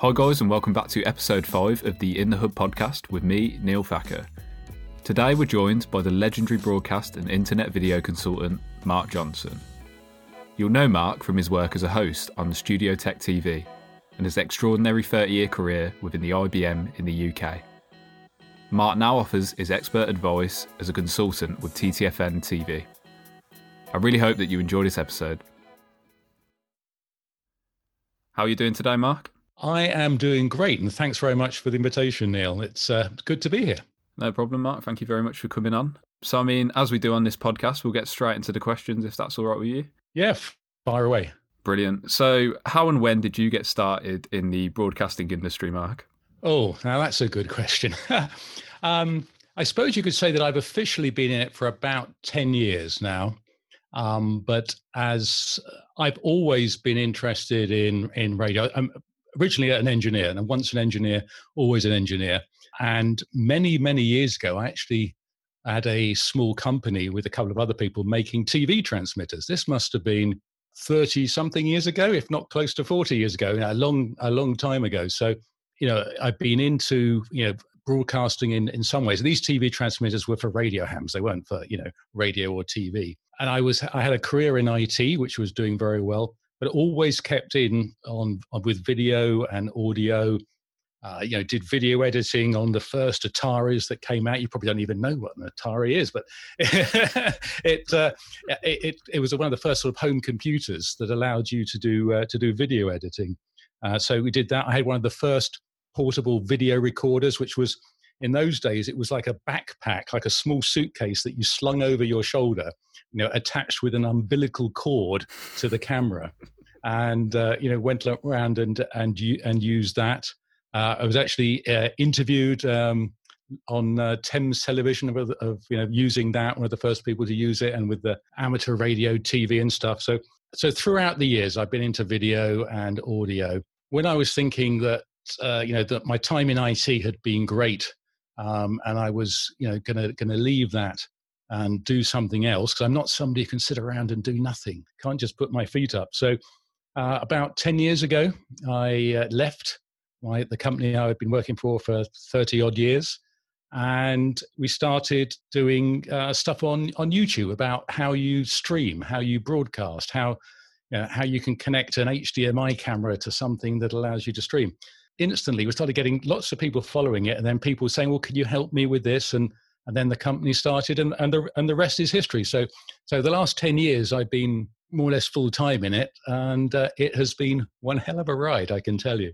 Hi, guys, and welcome back to episode 5 of the In the Hub podcast with me, Neil Thacker. Today, we're joined by the legendary broadcast and internet video consultant, Mark Johnson. You'll know Mark from his work as a host on Studio Tech TV and his extraordinary 30 year career within the IBM in the UK. Mark now offers his expert advice as a consultant with TTFN TV. I really hope that you enjoy this episode. How are you doing today, Mark? I am doing great, and thanks very much for the invitation, Neil. It's uh, good to be here. No problem, Mark. Thank you very much for coming on. So, I mean, as we do on this podcast, we'll get straight into the questions if that's all right with you. Yeah, fire away. Brilliant. So, how and when did you get started in the broadcasting industry, Mark? Oh, now that's a good question. um, I suppose you could say that I've officially been in it for about 10 years now. Um, but as I've always been interested in in radio, I'm originally an engineer, and once an engineer, always an engineer. And many many years ago, I actually had a small company with a couple of other people making TV transmitters. This must have been 30 something years ago, if not close to 40 years ago, a long a long time ago. So, you know, I've been into you know broadcasting in in some ways. These TV transmitters were for radio hams; they weren't for you know radio or TV and I was I had a career in IT, which was doing very well, but always kept in on, on with video and audio. Uh, you know, did video editing on the first Ataris that came out. You probably don't even know what an Atari is, but it, uh, it, it, it was one of the first sort of home computers that allowed you to do uh, to do video editing. Uh, so we did that. I had one of the first portable video recorders, which was in those days it was like a backpack, like a small suitcase that you slung over your shoulder, you know, attached with an umbilical cord to the camera, and uh, you know went around and and and used that. Uh, I was actually uh, interviewed um, on uh, Thames Television of, of, you know using that, one of the first people to use it, and with the amateur radio, TV, and stuff. So so throughout the years, I've been into video and audio. When I was thinking that uh, you know that my time in IT had been great, um, and I was you know going to going to leave that and do something else because I'm not somebody who can sit around and do nothing. Can't just put my feet up. So uh, about 10 years ago, I uh, left my, the company I had been working for for 30 odd years. And we started doing uh, stuff on, on YouTube about how you stream, how you broadcast, how, you know, how you can connect an HDMI camera to something that allows you to stream. Instantly, we started getting lots of people following it, and then people saying, "Well, can you help me with this?" and and then the company started and, and the and the rest is history. So so the last 10 years i've been more or less full time in it and uh, it has been one hell of a ride i can tell you.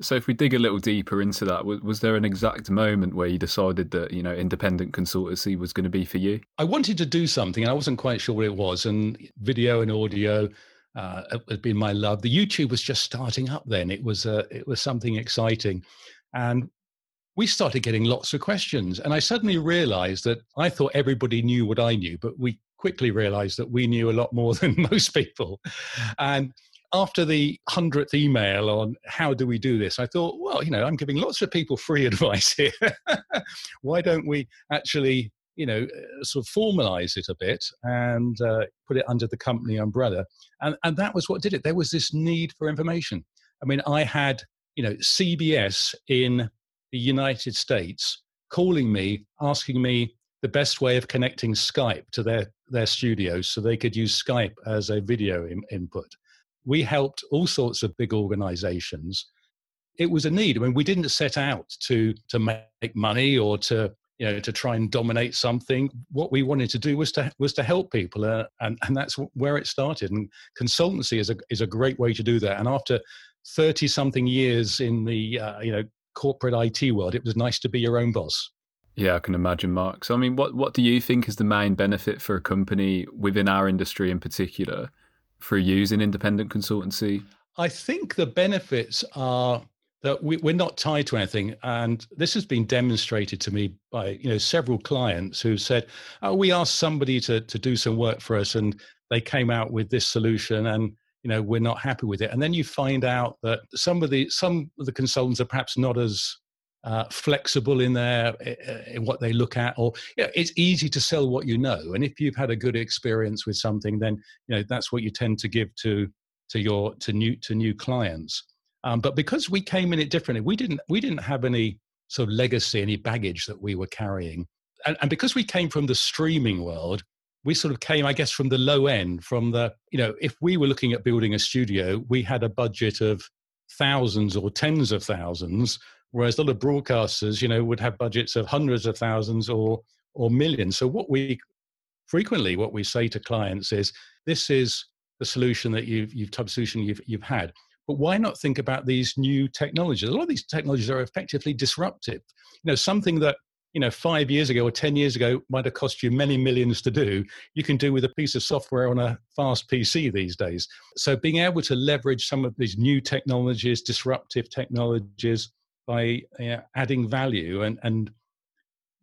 So if we dig a little deeper into that was, was there an exact moment where you decided that you know independent consultancy was going to be for you? I wanted to do something and i wasn't quite sure what it was and video and audio uh, had been my love. The youtube was just starting up then. It was uh, it was something exciting. And we started getting lots of questions. And I suddenly realized that I thought everybody knew what I knew, but we quickly realized that we knew a lot more than most people. And after the hundredth email on how do we do this, I thought, well, you know, I'm giving lots of people free advice here. Why don't we actually, you know, uh, sort of formalize it a bit and uh, put it under the company umbrella? And, and that was what did it. There was this need for information. I mean, I had, you know, CBS in the United States calling me, asking me the best way of connecting Skype to their, their studios so they could use Skype as a video in, input. We helped all sorts of big organizations. It was a need. I mean, we didn't set out to, to make money or to, you know, to try and dominate something. What we wanted to do was to, was to help people. Uh, and, and that's where it started. And consultancy is a, is a great way to do that. And after 30 something years in the, uh, you know, corporate IT world, it was nice to be your own boss. Yeah, I can imagine, Mark. So, I mean, what what do you think is the main benefit for a company within our industry in particular for using independent consultancy? I think the benefits are that we, are not tied to anything, and this has been demonstrated to me by you know several clients who said, "Oh, we asked somebody to to do some work for us, and they came out with this solution, and you know we're not happy with it. And then you find out that some of the some of the consultants are perhaps not as uh, flexible in their in what they look at or you know, it's easy to sell what you know. And if you've had a good experience with something then you know that's what you tend to give to to your to new to new clients. Um, but because we came in it differently, we didn't we didn't have any sort of legacy, any baggage that we were carrying, and, and because we came from the streaming world, we sort of came, I guess, from the low end. From the you know, if we were looking at building a studio, we had a budget of thousands or tens of thousands, whereas a lot of broadcasters, you know, would have budgets of hundreds of thousands or or millions. So what we frequently what we say to clients is, this is the solution that you've you've type of solution you've you've had. But why not think about these new technologies? A lot of these technologies are effectively disruptive. You know, something that you know five years ago or ten years ago might have cost you many millions to do you can do with a piece of software on a fast pc these days. So being able to leverage some of these new technologies disruptive technologies by uh, adding value and and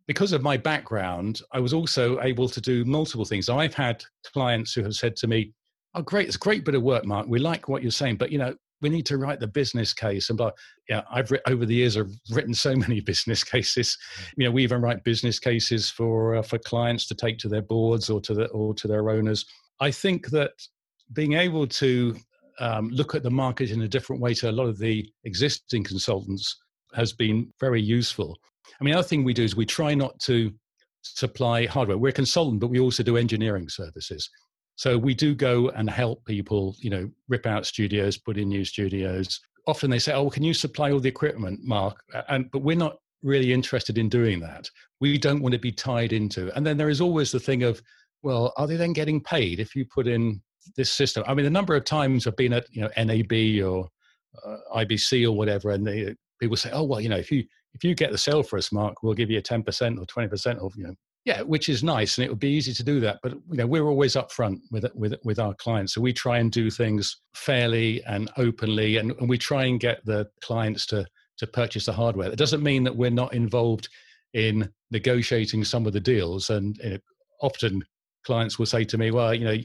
because of my background i was also able to do multiple things. I've had clients who have said to me oh great it's a great bit of work mark. We like what you're saying but you know we need to write the business case and but yeah i've over the years i've written so many business cases. You know we even write business cases for uh, for clients to take to their boards or to the or to their owners. I think that being able to um, look at the market in a different way to a lot of the existing consultants has been very useful. I mean the other thing we do is we try not to supply hardware. We're a consultant but we also do engineering services so we do go and help people, you know, rip out studios, put in new studios. Often they say, "Oh, can you supply all the equipment, Mark?" And but we're not really interested in doing that. We don't want to be tied into. And then there is always the thing of, well, are they then getting paid if you put in this system? I mean, the number of times I've been at you know NAB or uh, IBC or whatever, and they, people say, "Oh, well, you know, if you if you get the sale for us, Mark, we'll give you ten percent or twenty percent of you know yeah, which is nice, and it would be easy to do that. But you know, we're always upfront with with with our clients, so we try and do things fairly and openly, and, and we try and get the clients to to purchase the hardware. It doesn't mean that we're not involved in negotiating some of the deals, and often clients will say to me, "Well, you know."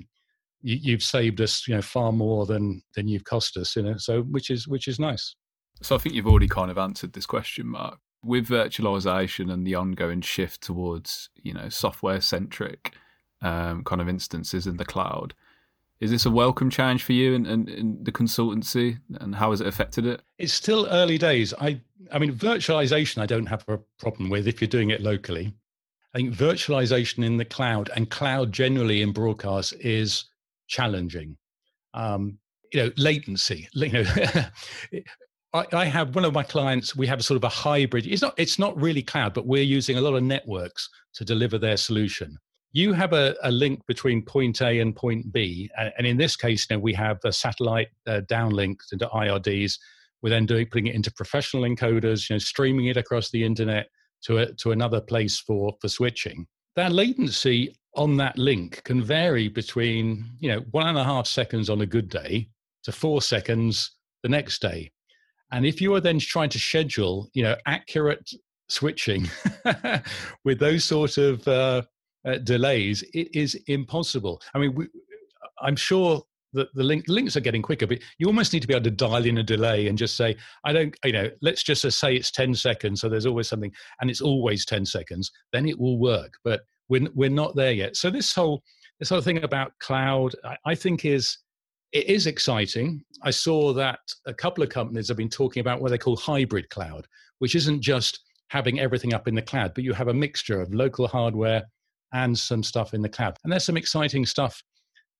You, have saved us, you know, far more than than you've cost us, you know. So, which is which is nice. So, I think you've already kind of answered this question, Mark with virtualization and the ongoing shift towards you know software centric um, kind of instances in the cloud is this a welcome change for you and, the consultancy and how has it affected it? It's still early days. I i mean virtualization i don't have a problem with if you're doing it locally. I think virtualization in the cloud and cloud generally in broadcast is challenging. Um, you know latency you know I, I, have one of my clients. We have sort of a hybrid. It's not. It's not really cloud, but we're using a lot of networks to deliver their solution. You have a, a link between point A and point B, and, and in this case, you now we have a satellite uh, downlinked into IRDs. We're then doing putting it into professional encoders, you know, streaming it across the internet to a, to another place for for switching. That latency on that link can vary between you know one and a half seconds on a good day to four seconds the next day and if you are then trying to schedule, you know, accurate switching with those sort of uh, uh, delays, it is impossible. I mean, we, I'm sure that the link, links are getting quicker, but you almost need to be able to dial in a delay and just say, I don't, you know, let's just say it's 10 seconds. So there's always something, and it's always 10 seconds, then it will work. But we're, we're not there yet. So this whole, this whole thing about cloud, I, I think is it is exciting. I saw that a couple of companies have been talking about what they call hybrid cloud, which isn't just having everything up in the cloud, but you have a mixture of local hardware and some stuff in the cloud. And there's some exciting stuff.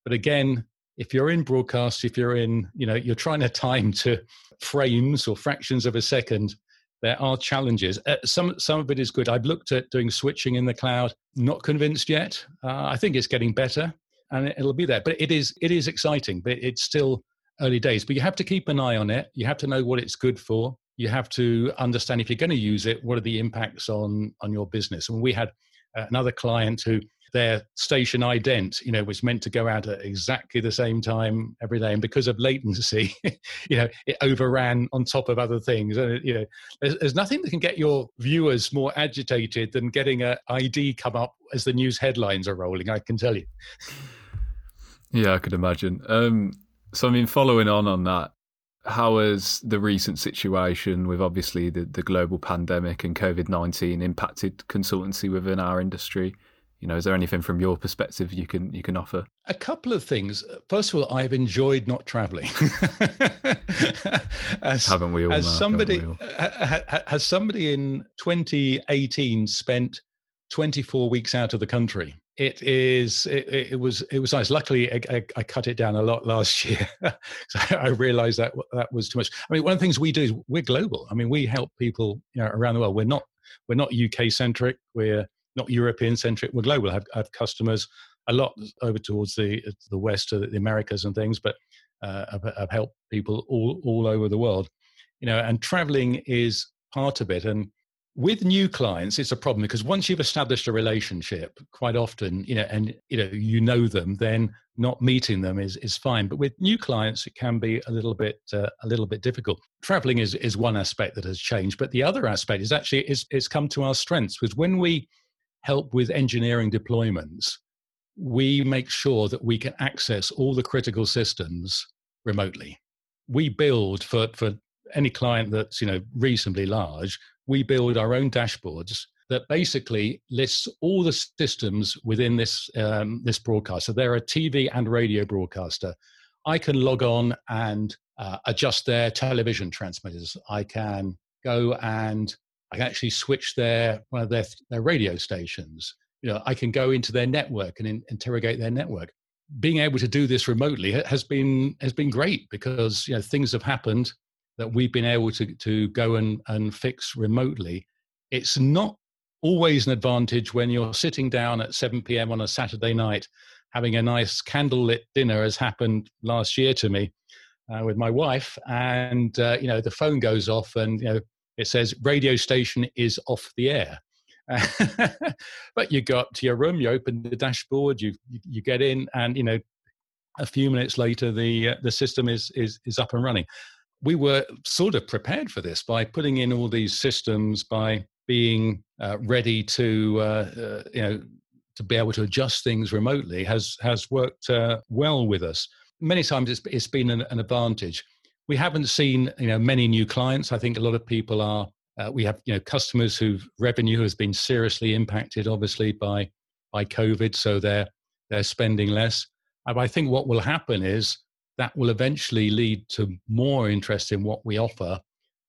But again, if you're in broadcast, if you're in, you know, you're trying to time to frames or fractions of a second, there are challenges. Uh, some some of it is good. I've looked at doing switching in the cloud. Not convinced yet. Uh, I think it's getting better and it'll be there. But it is it is exciting, but it's still early days. But you have to keep an eye on it. You have to know what it's good for. You have to understand if you're going to use it, what are the impacts on on your business. And we had uh, another client who their station ident, you know, was meant to go out at exactly the same time every day, and because of latency, you know, it overran on top of other things. And you know, there's, there's nothing that can get your viewers more agitated than getting a ID come up as the news headlines are rolling. I can tell you. Yeah, I could imagine. Um, so, I mean, following on on that, how has the recent situation with obviously the, the global pandemic and COVID 19 impacted consultancy within our industry? you know, is there anything from your perspective you can you can offer? A couple of things. First of all, I've enjoyed not traveling. as, Haven't we all? As somebody, has somebody in 2018 spent 24 weeks out of the country? It is. It, it was. It was nice. Luckily, I, I, I, cut it down a lot last year. so I realised that that was too much. I mean, one of the things we do is we're global. I mean, we help people you know, around the world. We're not. We're not UK centric. We're not European centric. We're global. I have, I have, customers a lot over towards the the West, the Americas, and things. But uh, I've, I've helped people all all over the world. You know, and traveling is part of it. And with new clients it's a problem because once you've established a relationship quite often you know and you know you know them then not meeting them is is fine. But with new clients it can be a little bit uh, a little bit difficult. Traveling is is one aspect that has changed but the other aspect is actually is it's come to our strengths because when we help with engineering deployments we make sure that we can access all the critical systems remotely. We build for for any client that's you know reasonably large we build our own dashboards that basically lists all the systems within this um, this broadcast. So they're a TV and radio broadcaster. I can log on and uh, adjust their television transmitters. I can go and I can actually switch their one of their their radio stations. You know, I can go into their network and in, interrogate their network. Being able to do this remotely has been has been great because you know things have happened that we've been able to, to go and, and fix remotely. It's not always an advantage when you're sitting down at 7 p.m. on a Saturday night having a nice candlelit dinner, as happened last year to me uh, with my wife, and uh, you know the phone goes off and you know it says radio station is off the air. but you go up to your room, you open the dashboard, you you get in, and you know a few minutes later the uh, the system is is is up and running we were sort of prepared for this by putting in all these systems, by being uh, ready to, uh, uh, you know, to be able to adjust things remotely has has worked uh, well with us. Many times it's, it's been an, an, advantage. We haven't seen you know many new clients. I think a lot of people are. Uh, we have you know customers whose revenue has been seriously impacted, obviously by by COVID, so they're they're spending less. I think what will happen is that will eventually lead to more interest in what we offer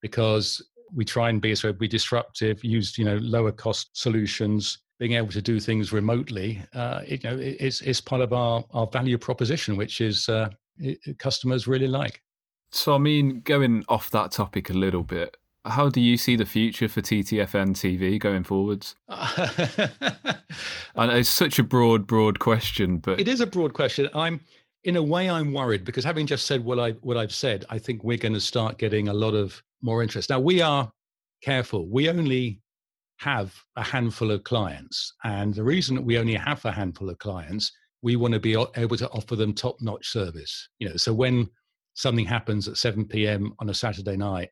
because we try and be so be disruptive, use you know lower cost solutions, being able to do things remotely. Uh, you know, it's it's part of our our value proposition, which is uh, it, customers really like. So, I mean, going off that topic a little bit, how do you see the future for TTFN TV going forwards? and it's such a broad, broad question, but it is a broad question. I'm in a way, I'm worried because having just said what I what I've said, I think we're going to start getting a lot of more interest. Now we are careful. We only have a handful of clients, and the reason that we only have a handful of clients, we want to be able to offer them top-notch service. You know, so when something happens at 7 p.m. on a Saturday night,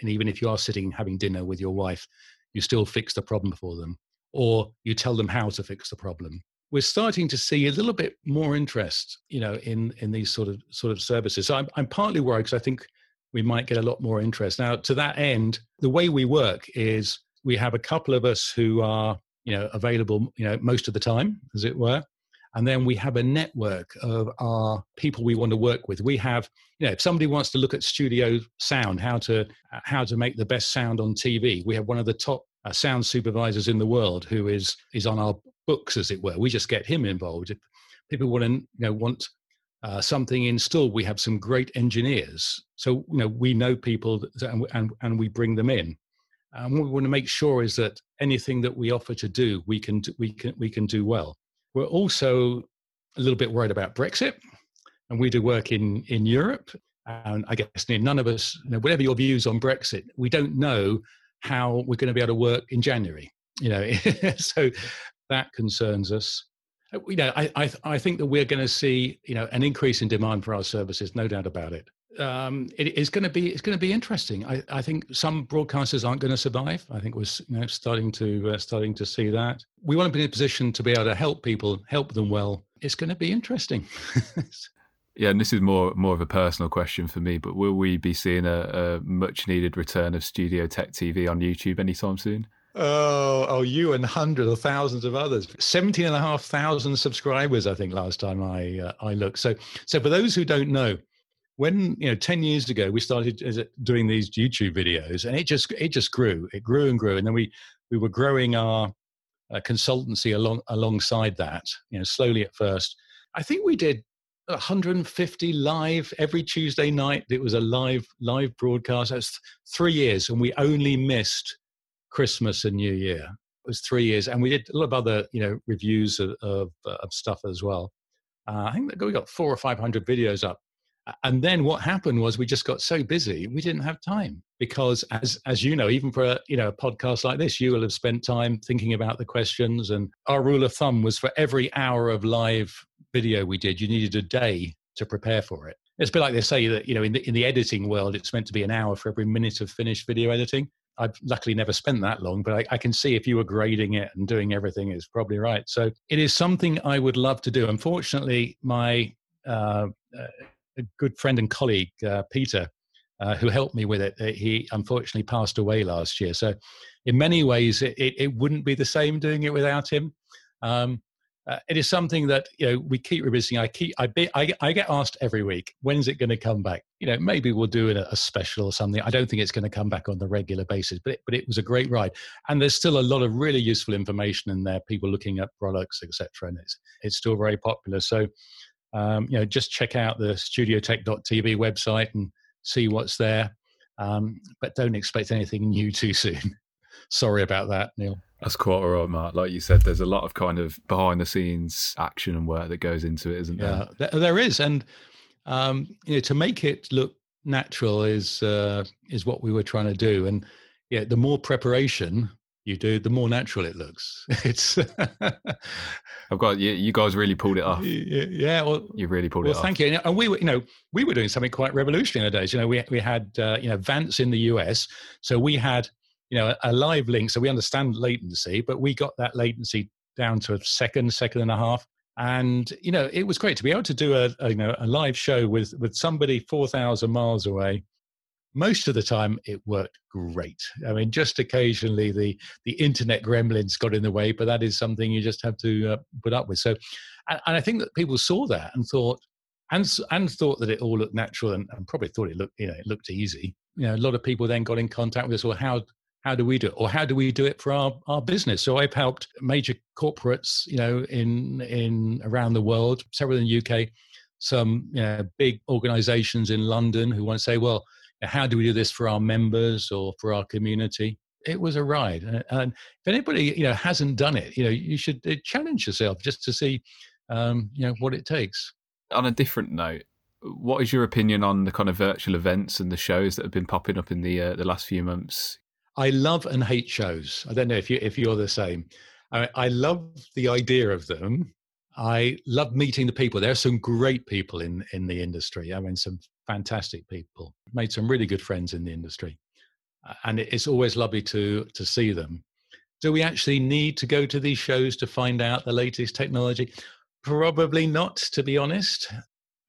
and even if you are sitting having dinner with your wife, you still fix the problem for them, or you tell them how to fix the problem we're starting to see a little bit more interest, you know, in in these sort of sort of services. So I'm I'm partly worried because I think we might get a lot more interest. Now, to that end, the way we work is we have a couple of us who are, you know, available, you know, most of the time, as it were. And then we have a network of our people we want to work with. We have, you know, if somebody wants to look at studio sound, how to how to make the best sound on TV, we have one of the top uh, sound supervisors in the world who is is on our books, as it were. We just get him involved. If people want to you know want uh, something installed, we have some great engineers. So you know we know people that, and, and and we bring them in. And what we want to make sure is that anything that we offer to do, we can we can we can do well. We're also a little bit worried about Brexit, and we do work in in Europe. And I guess none of us, you know, whatever your views on Brexit, we don't know how we're going to be able to work in January. You know, so that concerns us. Uh, you know, I, I, I think that we're going to see you know an increase in demand for our services, no doubt about it. Um, it is going to be it's going to be interesting. I, I think some broadcasters aren't going to survive. I think we're you know, starting to uh, starting to see that. We want to be in a position to be able to help people, help them well. It's going to be interesting. yeah, and this is more more of a personal question for me. But will we be seeing a, a much needed return of Studio Tech TV on YouTube anytime soon? Oh, oh, you and hundreds or thousands of others. 17 and a half thousand subscribers, I think, last time I uh, I looked. So, so for those who don't know, when you know 10 years ago we started doing these youtube videos and it just it just grew it grew and grew and then we we were growing our uh, consultancy along alongside that you know slowly at first i think we did 150 live every tuesday night it was a live live broadcast that's th- three years and we only missed christmas and new year. It was three years and we did a lot of other you know reviews of, of, of stuff as well. Uh, i think we got four or five hundred videos up. And then what happened was we just got so busy we didn't have time because as as you know even for a you know a podcast like this you will have spent time thinking about the questions and our rule of thumb was for every hour of live video we did you needed a day to prepare for it. It's a bit like they say that you know in the, in the editing world it's meant to be an hour for every minute of finished video editing I've luckily never spent that long, but I, I, can see if you were grading it and doing everything, it's probably right. So it is something I would love to do. Unfortunately, my uh, uh, good friend and colleague, uh, Peter, uh, who helped me with it. Uh, he unfortunately passed away last year. So, in many ways, it, it, it wouldn't be the same doing it without him. Um, uh, it is something that you know we keep revisiting. I keep I, be, I, I get asked every week, when's it going to come back? You know, maybe we'll do a, a special or something. I don't think it's going to come back on the regular basis, but it, but it was a great ride, and there's still a lot of really useful information in there. People looking at products, etc., and it's it's still very popular. So um, you know, just check out the studiotech.tv website and see what's there. Um, but don't expect anything new too soon. Sorry about that, Neil. That's quite all right, Mark. Like you said, there's a lot of kind of behind the scenes action and work that goes into it, isn't there? Yeah, there is. And, um, you know, to make it look natural is, uh, is what we were trying to do. And yeah, the more preparation, you do, the more natural it looks. It's. I've got you. You guys really pulled it off. Yeah, well, you really pulled well, it off. Thank you. And we were, you know, we were doing something quite revolutionary in the days. You know, we we had uh, you know Vance in the US, so we had you know a, live link, so we understand latency, but we got that latency down to a second, second and a half. And you know it was great to be able to do a, a, you know a live show with with somebody 4000 miles away. Most of the time it worked great. I mean just occasionally the the internet gremlins got in the way but that is something you just have to uh, put up with. So and, and, i think that people saw that and thought and and thought that it all looked natural and, and, probably thought it looked you know it looked easy. You know a lot of people then got in contact with us well how how do we do it or how do we do it for our, our business so i've helped major corporates you know in in around the world several in the uk some you know, big organizations in london who want to say well how do we do this for our members or for our community? It was a ride, and if anybody you know hasn't done it, you know you should uh, challenge yourself just to see, um, you know, what it takes. On a different note, what is your opinion on the kind of virtual events and the shows that have been popping up in the uh, the last few months? I love and hate shows. I don't know if you if you're the same. I, I love the idea of them. I love meeting the people. There are some great people in in the industry. I mean, some fantastic people. Made some really good friends in the industry, and it's always lovely to to see them. Do we actually need to go to these shows to find out the latest technology? Probably not, to be honest.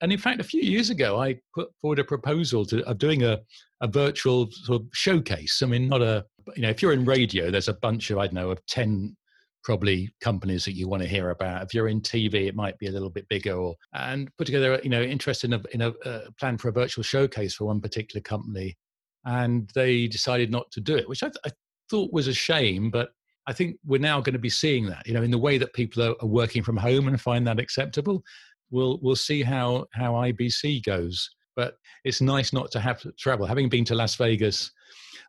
And in fact, a few years ago, I put forward a proposal to, of doing a, a virtual sort of showcase. I mean, not a, you know, if you're in radio, there's a bunch of, I don't know, of 10 probably companies that you want to hear about. If you're in TV, it might be a little bit bigger. Or and put together, you know, interest in a in a uh, plan for a virtual showcase for one particular company, and they decided not to do it, which I, th- I thought was a shame. But I think we're now going to be seeing that, you know, in the way that people are, are working from home and find that acceptable. We'll we'll see how how IBC goes. But it's nice not to have to travel. Having been to Las Vegas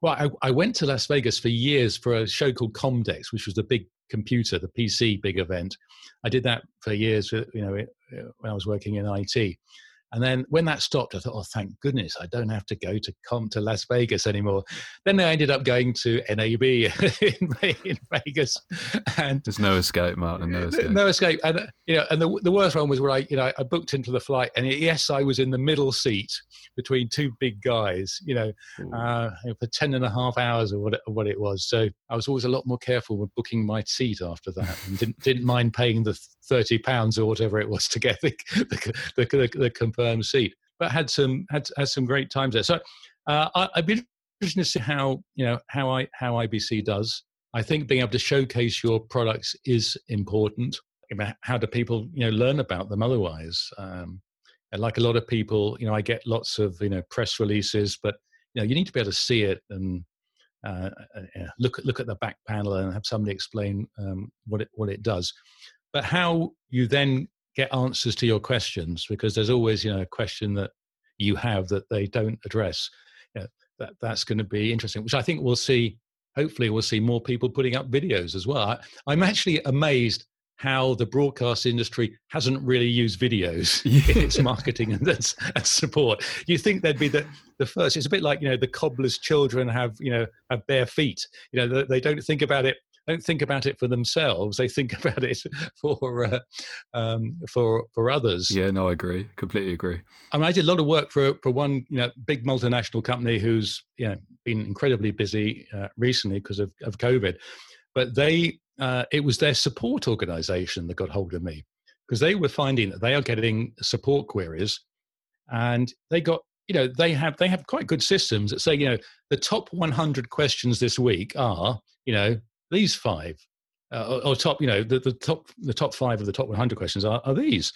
well, I, I, went to Las Vegas for years for a show called Comdex, which was the big computer, the PC big event. I did that for years, you know, when I was working in IT. And then when that stopped, I thought, oh, thank goodness, I don't have to go to come to Las Vegas anymore. Then I ended up going to NAB in, in Vegas, and there's no escape, Martin. No escape. No escape. And you know, and the, the worst one was where I, you know, I booked into the flight, and yes, I was in the middle seat between two big guys, you know, uh, for 10 and a half hours or what, it, what it was. So I was always a lot more careful with booking my seat after that, and didn't didn't mind paying the thirty pounds or whatever it was to get the the, the, the, the confirmed seat. But had some had had some great times there. So uh, I, I'd be interested to see how you know how I how IBC does. I think being able to showcase your products is important. How do people, you know, learn about them otherwise? Um, and like a lot of people, you know, I get lots of, you know, press releases, but you know, you need to be able to see it and uh look at look at the back panel and have somebody explain um, what it what it does. But how you then get answers to your questions, because there's always, you know, a question that you have that they don't address. You know, that that's going to be interesting, which I think we'll see hopefully we'll see more people putting up videos as well. I, am actually amazed how the broadcast industry hasn't really used videos in its marketing and, and, support. You think they'd be the, the first. It's a bit like you know the cobbler's children have you know have bare feet. You know they, they don't think about it don't think about it for themselves. They think about it for uh, um, for for others. Yeah, no, I agree. Completely agree. I mean, I did a lot of work for for one you know big multinational company who's you know been incredibly busy uh, recently because of, of COVID, but they uh, it was their support organization that got hold of me because they were finding that they are getting support queries, and they got you know they have they have quite good systems that say you know the top 100 questions this week are you know these five, uh, or, top, you know, the, the top the top five of the top 100 questions are, are these,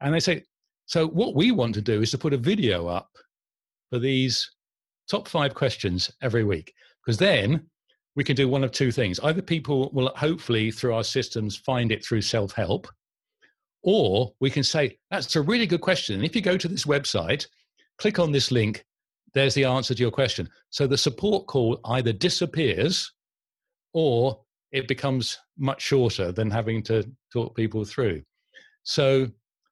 and they say, so what we want to do is to put a video up for these top five questions every week, because then we can do one of two things: either people will hopefully through our systems find it through self help, or we can say that's a really good question. If you go to this website, click on this link, there's the answer to your question. So the support call either disappears or it becomes much shorter than having to talk people through. So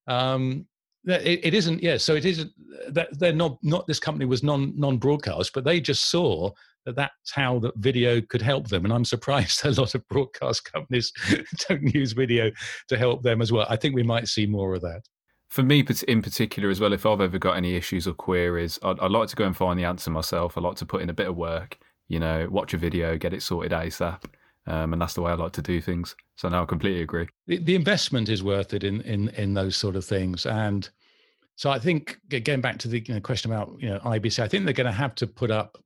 um, it, it isn't. Yeah. So it isn't. That they're not. Not this company was non non broadcast, but they just saw that that's how the video could help them. And I'm surprised a lot of broadcast companies don't use video to help them as well. I think we might see more of that. For me, in particular, as well, if I've ever got any issues or queries, I'd, I'd like to go and find the answer myself. I like to put in a bit of work you know, watch a video, get it sorted ASAP. Um, and that's the way I like to do things. So now I completely agree. The, the investment is worth it in, in in those sort of things, and so I think getting back to the you know, question about you know IBC, I think they're going to have to put up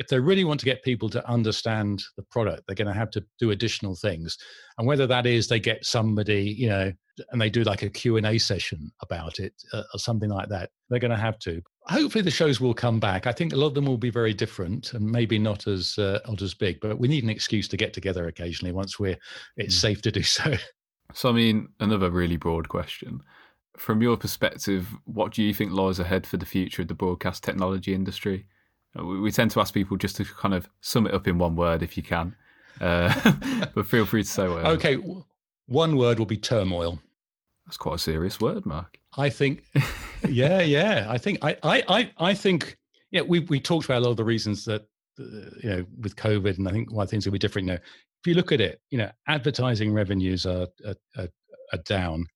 if they really want to get people to understand the product, they're going to have to do additional things. And whether that is they get somebody, you know, and they do like a Q&A session about it uh, or something like that, they're going to have to. Hopefully the shows will come back. I think a lot of them will be very different and maybe not as uh, not as big, but we need an excuse to get together occasionally once we're it's mm. safe to do so. So I mean, another really broad question. From your perspective, what do you think lies ahead for the future of the broadcast technology industry? Uh, we tend to ask people just to kind of sum it up in one word if you can, uh, but feel free to say whatever. Okay, one word will be turmoil. That's quite a serious word, Mark. I think, yeah, yeah. I think I, I, I, I think, yeah. We we talked about a lot of the reasons that uh, you know with COVID, and I think why things will be different now. If you look at it, you know, advertising revenues are are, are, are down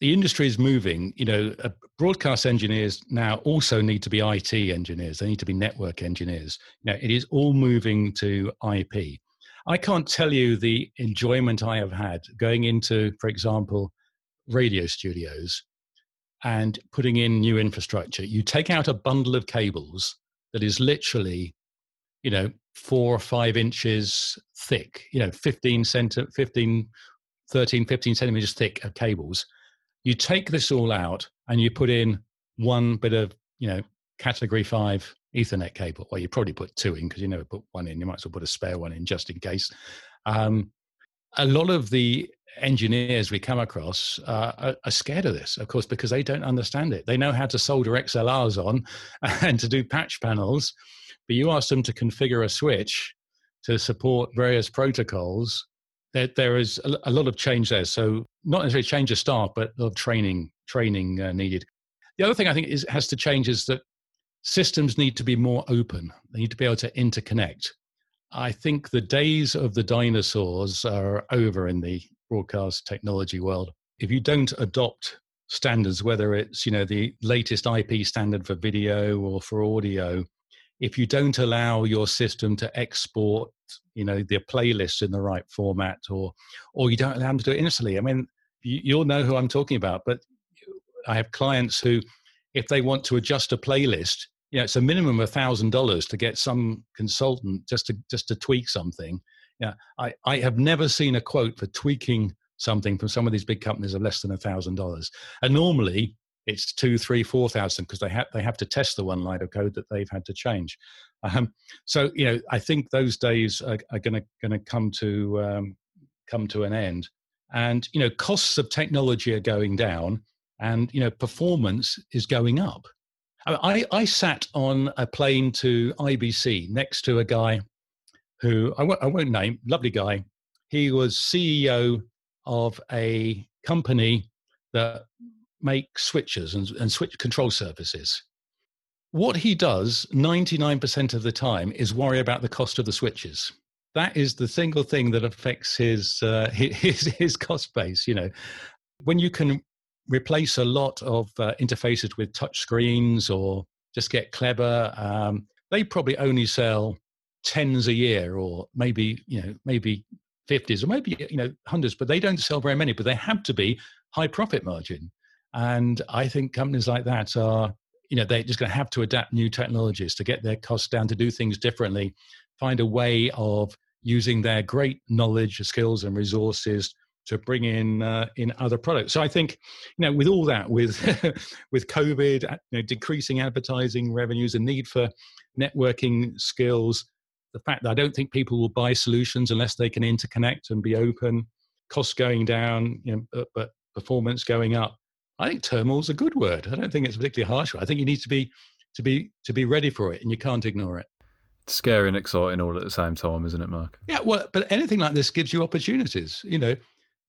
the industry is moving. You know, uh, broadcast engineers now also need to be IT engineers. They need to be network engineers. You know, it is all moving to IP. I can't tell you the enjoyment I have had going into, for example, radio studios and putting in new infrastructure. You take out a bundle of cables that is literally, you know, four or five inches thick, you know, 15 center, 15, 13, 15 centimeters thick of cables you take this all out and you put in one bit of, you know, category five Ethernet cable. Well, you probably put two in because you never put one in. You might as well put a spare one in just in case. Um, a lot of the engineers we come across uh, are, are, scared of this, of course, because they don't understand it. They know how to solder XLRs on and to do patch panels, but you ask them to configure a switch to support various protocols there, there is a, a, lot of change there. So not necessarily change of staff, but a lot of training training uh, needed. The other thing I think is has to change is that systems need to be more open. They need to be able to interconnect. I think the days of the dinosaurs are over in the broadcast technology world. If you don't adopt standards, whether it's you know the latest IP standard for video or for audio, if you don't allow your system to export you know the playlists in the right format or or you don't allow them to do it instantly i mean you, you'll know who i'm talking about but i have clients who if they want to adjust a playlist you know it's a minimum of thousand dollars to get some consultant just to just to tweak something Yeah, I, I have never seen a quote for tweaking something from some of these big companies of less than a thousand dollars. And normally it's two, three, four thousand because they have they have to test the one line of code that they've had to change. Um, so you know, I think those days are, are going to going to come to um, come to an end. And you know, costs of technology are going down, and you know, performance is going up. I, I sat on a plane to IBC next to a guy who I won't, I won't name, lovely guy. He was CEO of a company that make switches and, and switch control surfaces. What he does 99% of the time is worry about the cost of the switches. That is the single thing that affects his, uh, his, his cost base. You know, when you can replace a lot of uh, interfaces with touch screens or just get clever, um, they probably only sell tens a year or maybe, you know, maybe 50s or maybe, you know, hundreds, but they don't sell very many, but they have to be high profit margin. And I think companies like that are, you know, they're just going to have to adapt new technologies to get their costs down, to do things differently, find a way of using their great knowledge, skills, and resources to bring in uh, in other products. So I think, you know, with all that, with with COVID, uh, you know, decreasing advertising revenues, a need for networking skills, the fact that I don't think people will buy solutions unless they can interconnect and be open, costs going down, you know, but, but performance going up. I think turmoil's a good word. I don't think it's particularly harsh. I think you need to be to be to be ready for it, and you can't ignore it. scary and exciting all at the same time, isn't it, Mark? Yeah, well, but anything like this gives you opportunities. You know,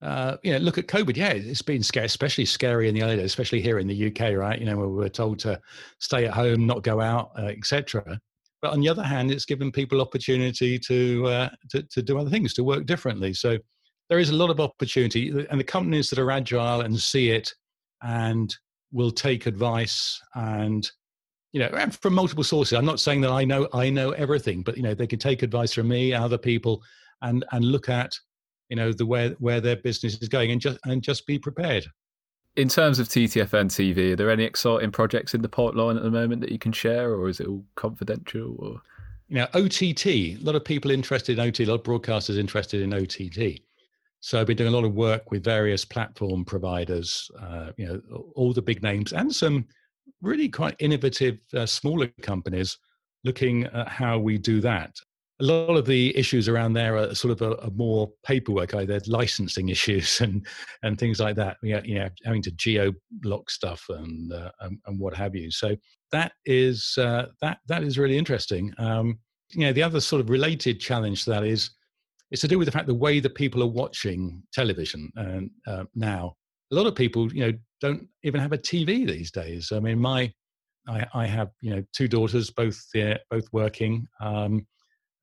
uh, you know, look at COVID. Yeah, it's been scary, especially scary in the early days, especially here in the UK, right? You know, where we were told to stay at home, not go out, uh, etc. But on the other hand, it's given people opportunity to, uh, to to do other things, to work differently. So there is a lot of opportunity, and the companies that are agile and see it and will take advice and you know from multiple sources i'm not saying that i know i know everything but you know they can take advice from me and other people and and look at you know the where where their business is going and just and just be prepared in terms of ttfn tv are there any exciting projects in the pipeline at the moment that you can share or is it all confidential or you know ott a lot of people interested in OTT. a lot of broadcasters interested in ott so I've been doing a lot of work with various platform providers, uh, you know, all the big names and some really quite innovative uh, smaller companies looking at how we do that. A lot of the issues around there are sort of a, a more paperwork, either licensing issues and and things like that. You know, you know having to geo block stuff and, uh, and, and what have you. So that is uh, that that is really interesting. Um, you know, the other sort of related challenge to that is it's to do with the fact the way that people are watching television and uh, now. A lot of people, you know, don't even have a TV these days. I mean, my I, I have you know two daughters, both uh, both working, um,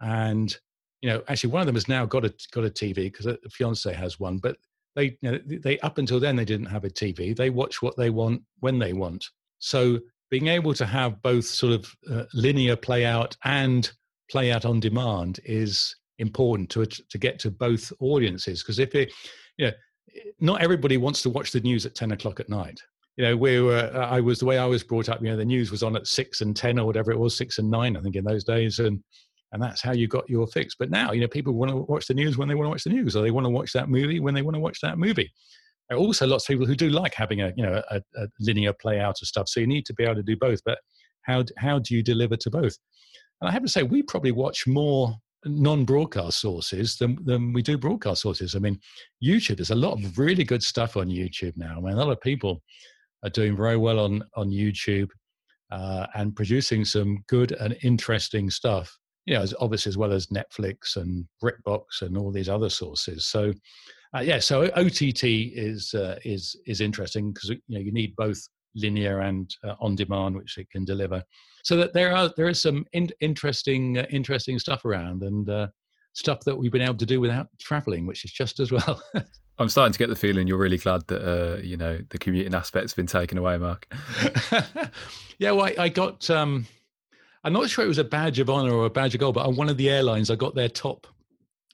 and you know, actually one of them has now got a got a TV because a fiance has one, but they you know, they up until then they didn't have a TV. They watch what they want when they want. So being able to have both sort of uh, linear play out and play out on demand is important to to get to both audiences because if it you know not everybody wants to watch the news at 10 o'clock at night you know we were i was the way i was brought up you know the news was on at 6 and 10 or whatever it was 6 and 9 i think in those days and and that's how you got your fix but now you know people want to watch the news when they want to watch the news or they want to watch that movie when they want to watch that movie there are also lots of people who do like having a you know a, a linear play out of stuff so you need to be able to do both but how how do you deliver to both and i have to say we probably watch more non-broadcast sources than, than we do broadcast sources. I mean, YouTube, there's a lot of really good stuff on YouTube now. I mean, a lot of people are doing very well on, on YouTube uh, and producing some good and interesting stuff, you know, as obviously as well as Netflix and BritBox and all these other sources. So, uh, yeah, so OTT is uh, is is interesting because you know you need both linear and uh, on demand, which it can deliver so that there are there is some in, interesting uh, interesting stuff around and uh, stuff that we've been able to do without traveling, which is just as well. I'm starting to get the feeling you're really glad that uh, you know the commuting aspect's been taken away, Mark. yeah, well, I, I got. Um, I'm not sure it was a badge of honor or a badge of gold, but on one of the airlines, I got their top,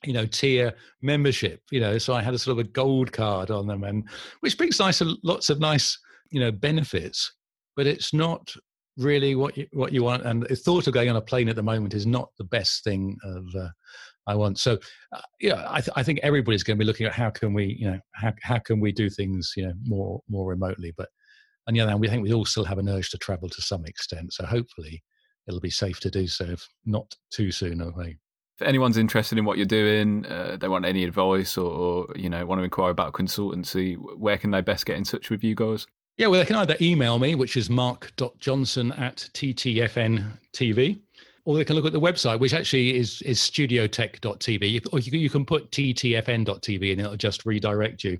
you know, tier membership. You know, so I had a sort of a gold card on them, and which brings nice lots of nice, you know, benefits. But it's not really what you what you want. And the thought of going on a plane at the moment is not the best thing of uh, I want. So, uh, yeah, I, th- I think everybody's going to be looking at how can we, you know, how, how can we do things, you know, more more remotely. But on the other hand, we think we all still have an urge to travel to some extent. So hopefully, it'll be safe to do so, if not too soon away. If anyone's interested in what you're doing, uh, they want any advice or, or you know want to inquire about consultancy, where can they best get in touch with you guys? Yeah, well, they can either email me, which is mark.johnson at ttfntv, or they can look at the website, which actually is is studiotech.tv, or you, you can put ttfn.tv and it'll just redirect you.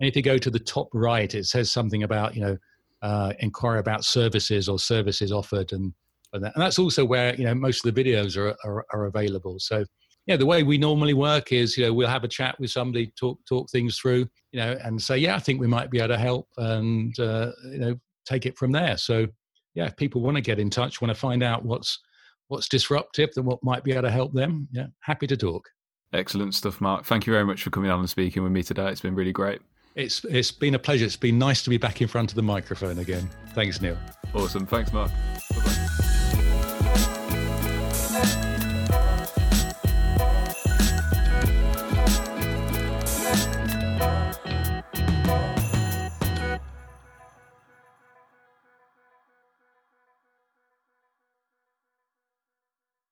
And if you go to the top right, it says something about you know uh, inquire about services or services offered, and and, that, and that's also where you know most of the videos are, are, are available. So yeah, the way we normally work is, you know, we'll have a chat with somebody, talk talk things through, you know, and say, yeah, I think we might be able to help, and uh, you know, take it from there. So, yeah, if people want to get in touch, want to find out what's what's disruptive and what might be able to help them, yeah, happy to talk. Excellent stuff, Mark. Thank you very much for coming on and speaking with me today. It's been really great. It's it's been a pleasure. It's been nice to be back in front of the microphone again. Thanks, Neil. Awesome. Thanks, Mark.